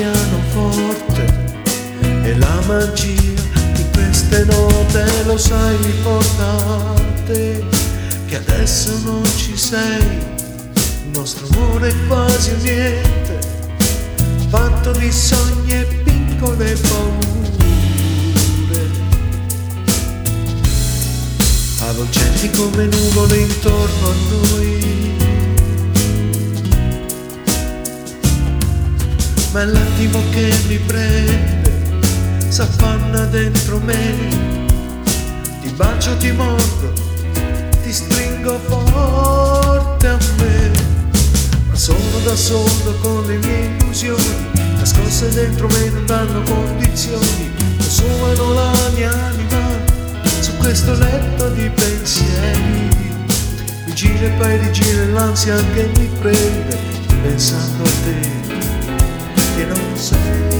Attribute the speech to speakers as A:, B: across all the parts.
A: pianoforte e la magia di queste note lo sai portate che adesso non ci sei. Il nostro amore è quasi niente fatto di sogni e piccole paure. Avvolgenti come nuvole intorno a noi. Ma è l'attimo che mi prende, s'affanna dentro me, ti bacio, ti mordo, ti stringo forte a me, ma sono da solo con le mie illusioni, nascoste dentro me non danno condizioni, consumano la mia anima su questo letto di pensieri, mi gira e poi rigira l'ansia che mi prende, pensando a te che non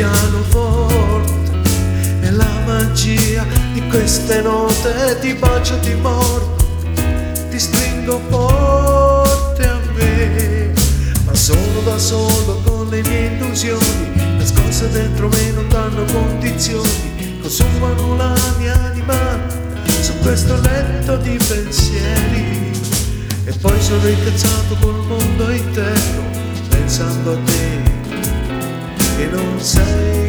A: pianoforte e la magia di queste note ti bacio, ti mordo, ti stringo forte a me, ma sono da solo con le mie illusioni, nascoste dentro me non danno condizioni, consumano la mia anima su questo letto di pensieri. E poi sono incazzato col mondo intero pensando a te che non sei